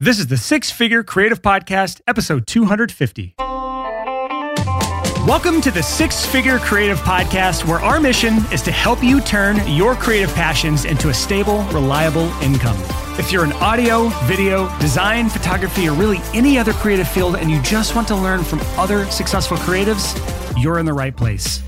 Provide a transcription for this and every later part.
This is the Six Figure Creative Podcast, episode 250. Welcome to the Six Figure Creative Podcast, where our mission is to help you turn your creative passions into a stable, reliable income. If you're in audio, video, design, photography, or really any other creative field and you just want to learn from other successful creatives, you're in the right place.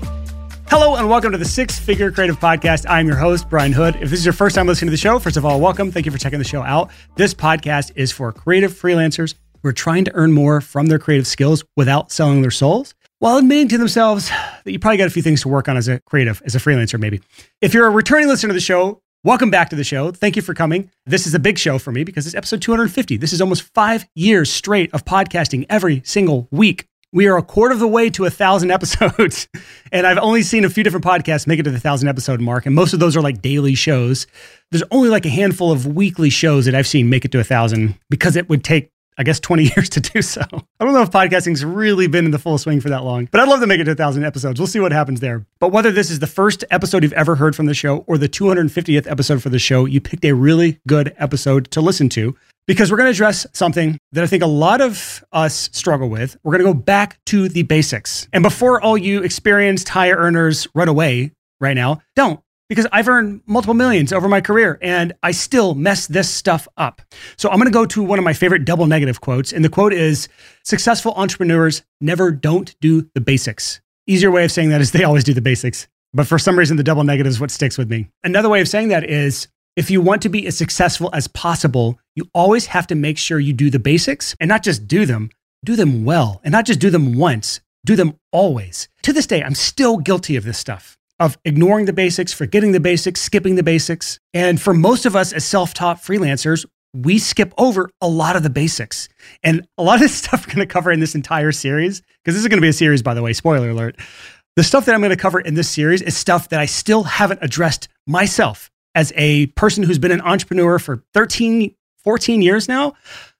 Hello and welcome to the Six Figure Creative Podcast. I'm your host, Brian Hood. If this is your first time listening to the show, first of all, welcome. Thank you for checking the show out. This podcast is for creative freelancers who are trying to earn more from their creative skills without selling their souls while admitting to themselves that you probably got a few things to work on as a creative, as a freelancer, maybe. If you're a returning listener to the show, welcome back to the show. Thank you for coming. This is a big show for me because it's episode 250. This is almost five years straight of podcasting every single week. We are a quarter of the way to a thousand episodes. and I've only seen a few different podcasts make it to the thousand episode mark. And most of those are like daily shows. There's only like a handful of weekly shows that I've seen make it to a thousand because it would take, I guess, 20 years to do so. I don't know if podcasting's really been in the full swing for that long, but I'd love to make it to a thousand episodes. We'll see what happens there. But whether this is the first episode you've ever heard from the show or the 250th episode for the show, you picked a really good episode to listen to because we're going to address something that I think a lot of us struggle with. We're going to go back to the basics. And before all you experienced higher earners run away right now, don't. Because I've earned multiple millions over my career and I still mess this stuff up. So I'm gonna go to one of my favorite double negative quotes. And the quote is Successful entrepreneurs never don't do the basics. Easier way of saying that is they always do the basics. But for some reason, the double negative is what sticks with me. Another way of saying that is if you want to be as successful as possible, you always have to make sure you do the basics and not just do them, do them well and not just do them once, do them always. To this day, I'm still guilty of this stuff of ignoring the basics, forgetting the basics, skipping the basics. And for most of us as self taught freelancers, we skip over a lot of the basics. And a lot of this stuff we're going to cover in this entire series, because this is going to be a series, by the way, spoiler alert. The stuff that I'm going to cover in this series is stuff that I still haven't addressed myself as a person who's been an entrepreneur for 13, 14 years now,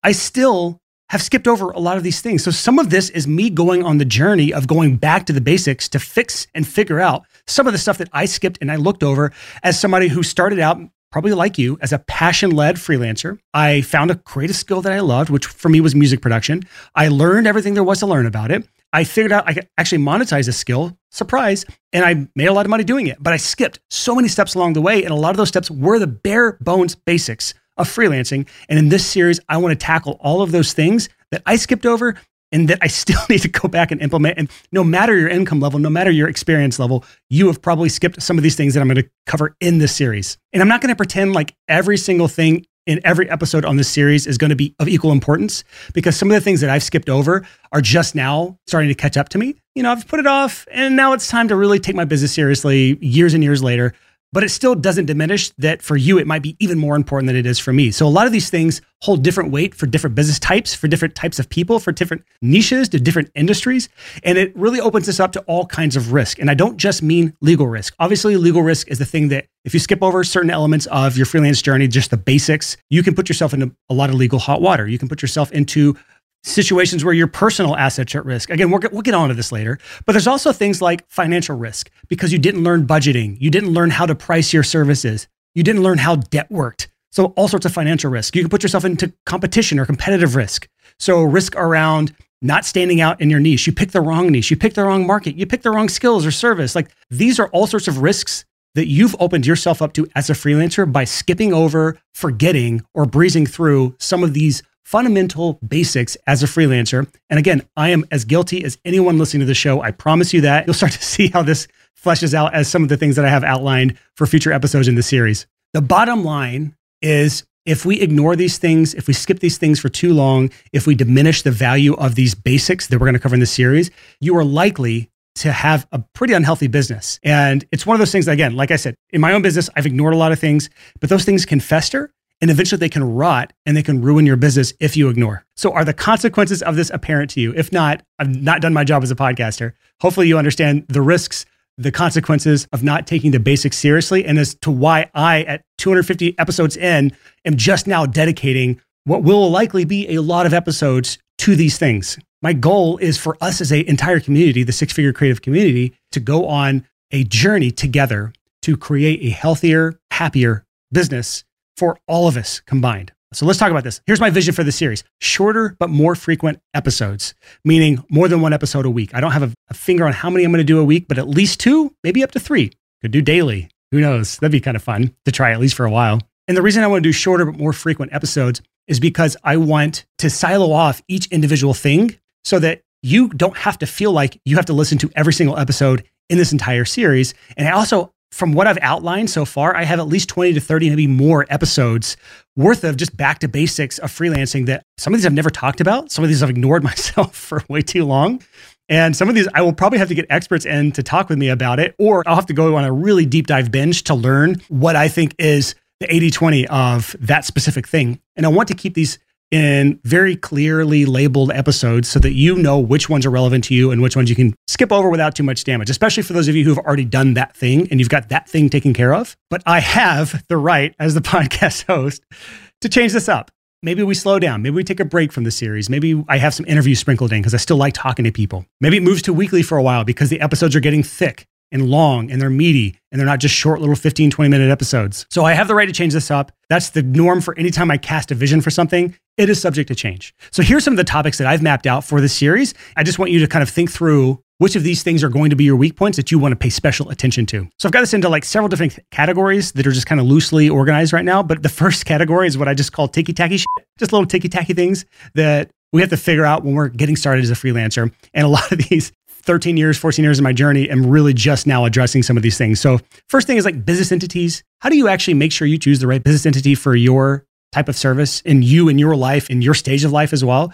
I still have skipped over a lot of these things. So some of this is me going on the journey of going back to the basics to fix and figure out some of the stuff that I skipped and I looked over as somebody who started out probably like you as a passion-led freelancer. I found a creative skill that I loved, which for me was music production. I learned everything there was to learn about it. I figured out I could actually monetize a skill, surprise, and I made a lot of money doing it. But I skipped so many steps along the way. And a lot of those steps were the bare bones basics of freelancing. And in this series, I want to tackle all of those things that I skipped over and that I still need to go back and implement. And no matter your income level, no matter your experience level, you have probably skipped some of these things that I'm going to cover in this series. And I'm not going to pretend like every single thing in every episode on this series is going to be of equal importance because some of the things that I've skipped over are just now starting to catch up to me. You know, I've put it off and now it's time to really take my business seriously years and years later. But it still doesn't diminish that for you, it might be even more important than it is for me. So a lot of these things hold different weight for different business types, for different types of people, for different niches, to different industries. And it really opens us up to all kinds of risk. And I don't just mean legal risk. Obviously, legal risk is the thing that if you skip over certain elements of your freelance journey, just the basics, you can put yourself into a lot of legal hot water. You can put yourself into situations where your personal assets are at risk. Again, we'll get, we'll get this later. But there's also things like financial risk because you didn't learn budgeting. You didn't learn how to price your services. You didn't learn how debt worked. So all sorts of financial risk. You can put yourself into competition or competitive risk. So risk around not standing out in your niche. You pick the wrong niche. You pick the wrong market. You pick the wrong skills or service. Like these are all sorts of risks that you've opened yourself up to as a freelancer by skipping over, forgetting, or breezing through some of these fundamental basics as a freelancer. And again, I am as guilty as anyone listening to the show. I promise you that. You'll start to see how this fleshes out as some of the things that I have outlined for future episodes in the series. The bottom line is if we ignore these things, if we skip these things for too long, if we diminish the value of these basics that we're going to cover in the series, you are likely to have a pretty unhealthy business. And it's one of those things, again, like I said, in my own business, I've ignored a lot of things, but those things can fester and eventually they can rot and they can ruin your business if you ignore. So, are the consequences of this apparent to you? If not, I've not done my job as a podcaster. Hopefully, you understand the risks, the consequences of not taking the basics seriously, and as to why I, at 250 episodes in, am just now dedicating what will likely be a lot of episodes to these things. My goal is for us as an entire community, the six figure creative community, to go on a journey together to create a healthier, happier business for all of us combined. So let's talk about this. Here's my vision for the series shorter but more frequent episodes, meaning more than one episode a week. I don't have a, a finger on how many I'm going to do a week, but at least two, maybe up to three. Could do daily. Who knows? That'd be kind of fun to try at least for a while. And the reason I want to do shorter but more frequent episodes is because I want to silo off each individual thing so that you don't have to feel like you have to listen to every single episode in this entire series. And I also, from what I've outlined so far, I have at least 20 to 30, maybe more episodes worth of just back to basics of freelancing that some of these I've never talked about. Some of these I've ignored myself for way too long. And some of these I will probably have to get experts in to talk with me about it, or I'll have to go on a really deep dive binge to learn what I think is the 80 20 of that specific thing. And I want to keep these in very clearly labeled episodes so that you know which ones are relevant to you and which ones you can skip over without too much damage, especially for those of you who've already done that thing and you've got that thing taken care of. But I have the right as the podcast host to change this up. Maybe we slow down. Maybe we take a break from the series. Maybe I have some interviews sprinkled in because I still like talking to people. Maybe it moves to weekly for a while because the episodes are getting thick and long and they're meaty and they're not just short little 15, 20 minute episodes. So I have the right to change this up. That's the norm for any time I cast a vision for something. It is subject to change. So here's some of the topics that I've mapped out for this series. I just want you to kind of think through which of these things are going to be your weak points that you want to pay special attention to. So I've got this into like several different categories that are just kind of loosely organized right now. But the first category is what I just call ticky tacky shit, just little ticky tacky things that we have to figure out when we're getting started as a freelancer. And a lot of these 13 years, 14 years of my journey, am really just now addressing some of these things. So, first thing is like business entities. How do you actually make sure you choose the right business entity for your type of service in you in your life, in your stage of life as well?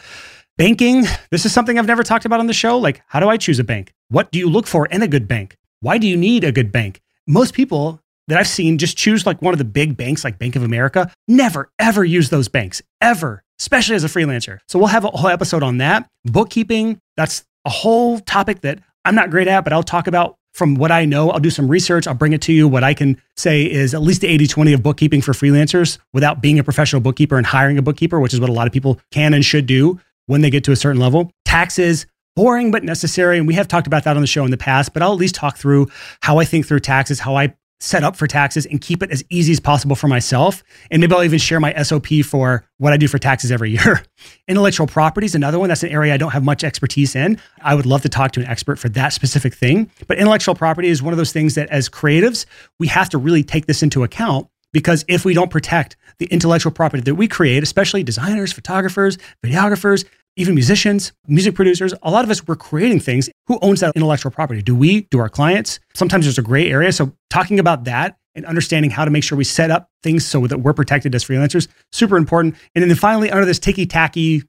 Banking, this is something I've never talked about on the show. Like, how do I choose a bank? What do you look for in a good bank? Why do you need a good bank? Most people that I've seen just choose like one of the big banks like Bank of America. Never, ever use those banks, ever, especially as a freelancer. So we'll have a whole episode on that. Bookkeeping, that's a whole topic that I'm not great at, but I'll talk about from what I know. I'll do some research. I'll bring it to you. What I can say is at least the 80 20 of bookkeeping for freelancers without being a professional bookkeeper and hiring a bookkeeper, which is what a lot of people can and should do when they get to a certain level. Taxes, boring but necessary. And we have talked about that on the show in the past, but I'll at least talk through how I think through taxes, how I set up for taxes and keep it as easy as possible for myself. And maybe I'll even share my SOP for what I do for taxes every year. Intellectual property is another one. That's an area I don't have much expertise in. I would love to talk to an expert for that specific thing. But intellectual property is one of those things that as creatives, we have to really take this into account because if we don't protect the intellectual property that we create, especially designers, photographers, videographers, even musicians, music producers, a lot of us, we're creating things. Who owns that intellectual property? Do we? Do our clients? Sometimes there's a gray area. So talking about that and understanding how to make sure we set up things so that we're protected as freelancers, super important. And then finally, under this ticky tacky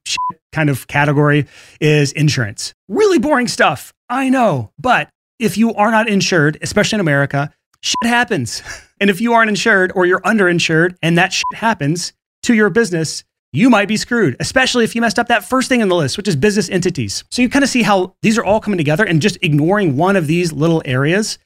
kind of category is insurance. Really boring stuff. I know. But if you are not insured, especially in America, shit happens. And if you aren't insured or you're underinsured and that shit happens to your business, you might be screwed, especially if you messed up that first thing in the list, which is business entities. So you kind of see how these are all coming together, and just ignoring one of these little areas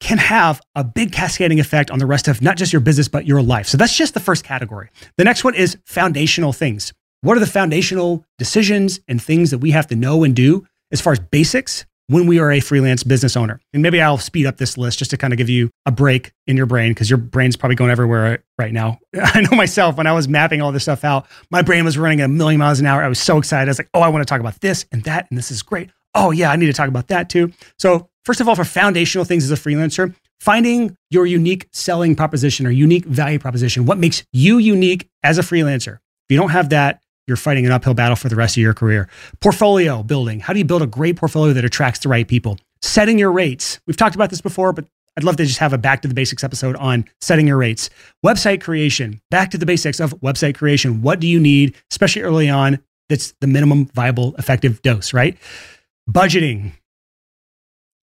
can have a big cascading effect on the rest of not just your business, but your life. So that's just the first category. The next one is foundational things. What are the foundational decisions and things that we have to know and do as far as basics when we are a freelance business owner. And maybe I'll speed up this list just to kind of give you a break in your brain because your brain's probably going everywhere right now. I know myself when I was mapping all this stuff out, my brain was running a million miles an hour. I was so excited. I was like, oh, I want to talk about this and that, and this is great. Oh, yeah, I need to talk about that too. So, first of all, for foundational things as a freelancer, finding your unique selling proposition or unique value proposition, what makes you unique as a freelancer. If you don't have that, you're fighting an uphill battle for the rest of your career. Portfolio building. How do you build a great portfolio that attracts the right people? Setting your rates. We've talked about this before, but I'd love to just have a back to the basics episode on setting your rates. Website creation. Back to the basics of website creation. What do you need, especially early on? That's the minimum viable effective dose, right? Budgeting.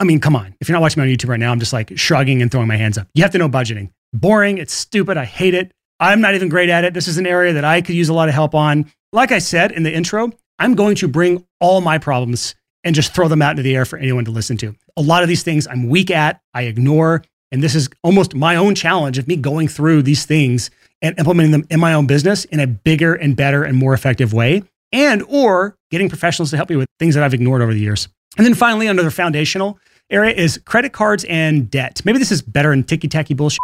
I mean, come on. If you're not watching me on YouTube right now, I'm just like shrugging and throwing my hands up. You have to know budgeting. Boring. It's stupid. I hate it. I'm not even great at it. This is an area that I could use a lot of help on. Like I said in the intro, I'm going to bring all my problems and just throw them out into the air for anyone to listen to. A lot of these things I'm weak at, I ignore. And this is almost my own challenge of me going through these things and implementing them in my own business in a bigger and better and more effective way. And or getting professionals to help me with things that I've ignored over the years. And then finally, another foundational area is credit cards and debt. Maybe this is better in ticky tacky bullshit,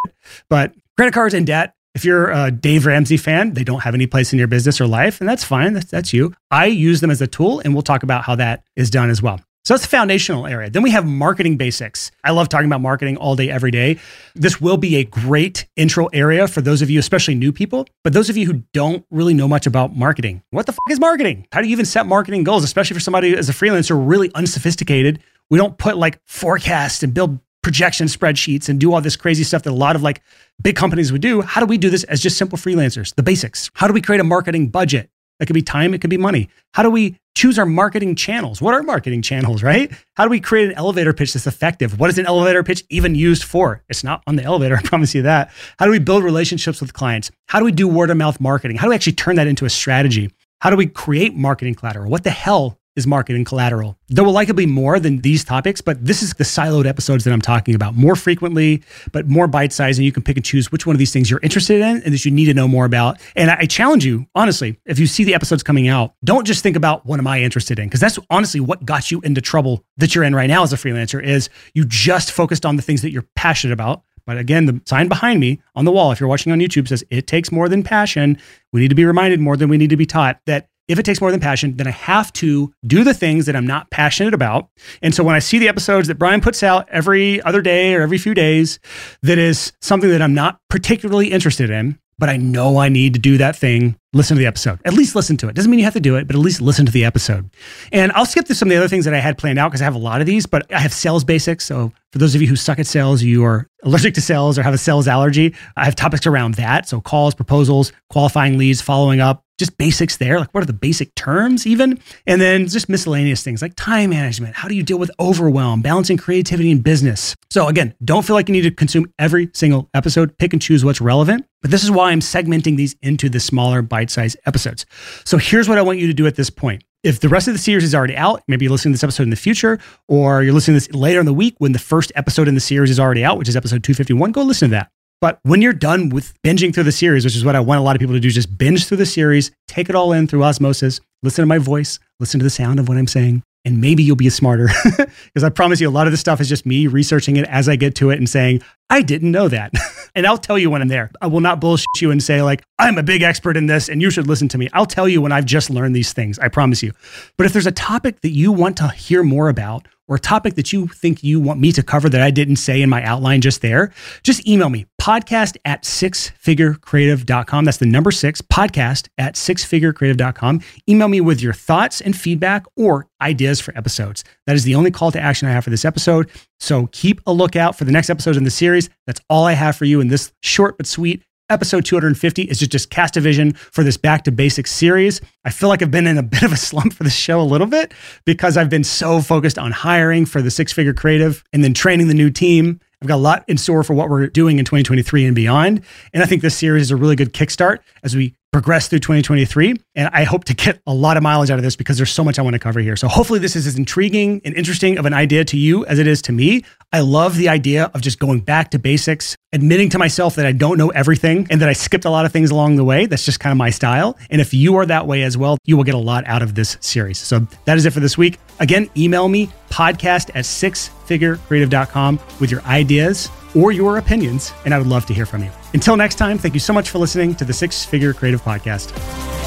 but credit cards and debt If you're a Dave Ramsey fan, they don't have any place in your business or life, and that's fine. That's, that's you. I use them as a tool, and we'll talk about how that is done as well. So that's the foundational area. Then we have marketing basics. I love talking about marketing all day, every day. This will be a great intro area for those of you, especially new people, but those of you who don't really know much about marketing. What the fuck is marketing? How do you even set marketing goals, especially for somebody as a freelancer, really unsophisticated? We don't put like forecasts and build projection spreadsheets and do all this crazy stuff that a lot of like big companies would do. How do we do this as just simple freelancers? The basics. How do we create a marketing budget? That could be time, it could be money. How do we choose our marketing channels? What are marketing channels, right? How do we create an elevator pitch that's effective? What is an elevator pitch even used for? It's not on the elevator, I promise you that. How do we build relationships with clients? How do we do word of mouth marketing? How do we actually turn that into a strategy? How do we create marketing collateral? What the hell is marketing collateral. There will likely be more than these topics, but this is the siloed episodes that I'm talking about more frequently, but more bite sized. And you can pick and choose which one of these things you're interested in and that you need to know more about. And I challenge you, honestly, if you see the episodes coming out, don't just think about what am I interested in? Because that's honestly what got you into trouble that you're in right now as a freelancer is you just focused on the things that you're passionate about. But again, the sign behind me on the wall, if you're watching on YouTube, says it takes more than passion. We need to be reminded more than we need to be taught that if it takes more than passion, then I have to do the things that I'm not passionate about. And so when I see the episodes that Brian puts out every other day or every few days, that is something that I'm not particularly interested in, but I know I need to do that thing, listen to the episode. At least listen to it. Doesn't mean you have to do it, but at least listen to the episode. And I'll skip through some of the other things that I had planned out because I have a lot of these, but I have sales basics. So for those of you who suck at sales, you are allergic to sales or have a sales allergy, I have topics around that. So calls, proposals, qualifying leads, following up, just basics there. Like, what are the basic terms, even? And then just miscellaneous things like time management. How do you deal with overwhelm, balancing creativity and business? So, again, don't feel like you need to consume every single episode. Pick and choose what's relevant. But this is why I'm segmenting these into the smaller bite sized episodes. So, here's what I want you to do at this point. If the rest of the series is already out, maybe you're listening to this episode in the future, or you're listening to this later in the week when the first episode in the series is already out, which is episode 251, go listen to that. But when you're done with binging through the series, which is what I want a lot of people to do, just binge through the series, take it all in through osmosis, listen to my voice, listen to the sound of what I'm saying, and maybe you'll be smarter. Because I promise you, a lot of this stuff is just me researching it as I get to it and saying, I didn't know that. and I'll tell you when I'm there. I will not bullshit you and say, like, I'm a big expert in this and you should listen to me. I'll tell you when I've just learned these things. I promise you. But if there's a topic that you want to hear more about, or a topic that you think you want me to cover that I didn't say in my outline just there, just email me podcast at sixfigurecreative.com. That's the number six podcast at sixfigurecreative.com. Email me with your thoughts and feedback or ideas for episodes. That is the only call to action I have for this episode. So keep a lookout for the next episode in the series. That's all I have for you in this short but sweet episode 250 is just, cast a vision for this back to basics series. I feel like I've been in a bit of a slump for the show a little bit because I've been so focused on hiring for the six figure creative and then training the new team. I've got a lot in store for what we're doing in 2023 and beyond. And I think this series is a really good kickstart as we progress through 2023. And I hope to get a lot of mileage out of this because there's so much I want to cover here. So hopefully this is as intriguing and interesting of an idea to you as it is to me. I love the idea of just going back to basics, admitting to myself that I don't know everything and that I skipped a lot of things along the way. That's just kind of my style. And if you are that way as well, you will get a lot out of this series. So that is it for this week. Again, email me podcast at sixfigurecreative.com with your ideas or your opinions, and I would love to hear from you. Until next time, thank you so much for listening to the Six Figure Creative Podcast.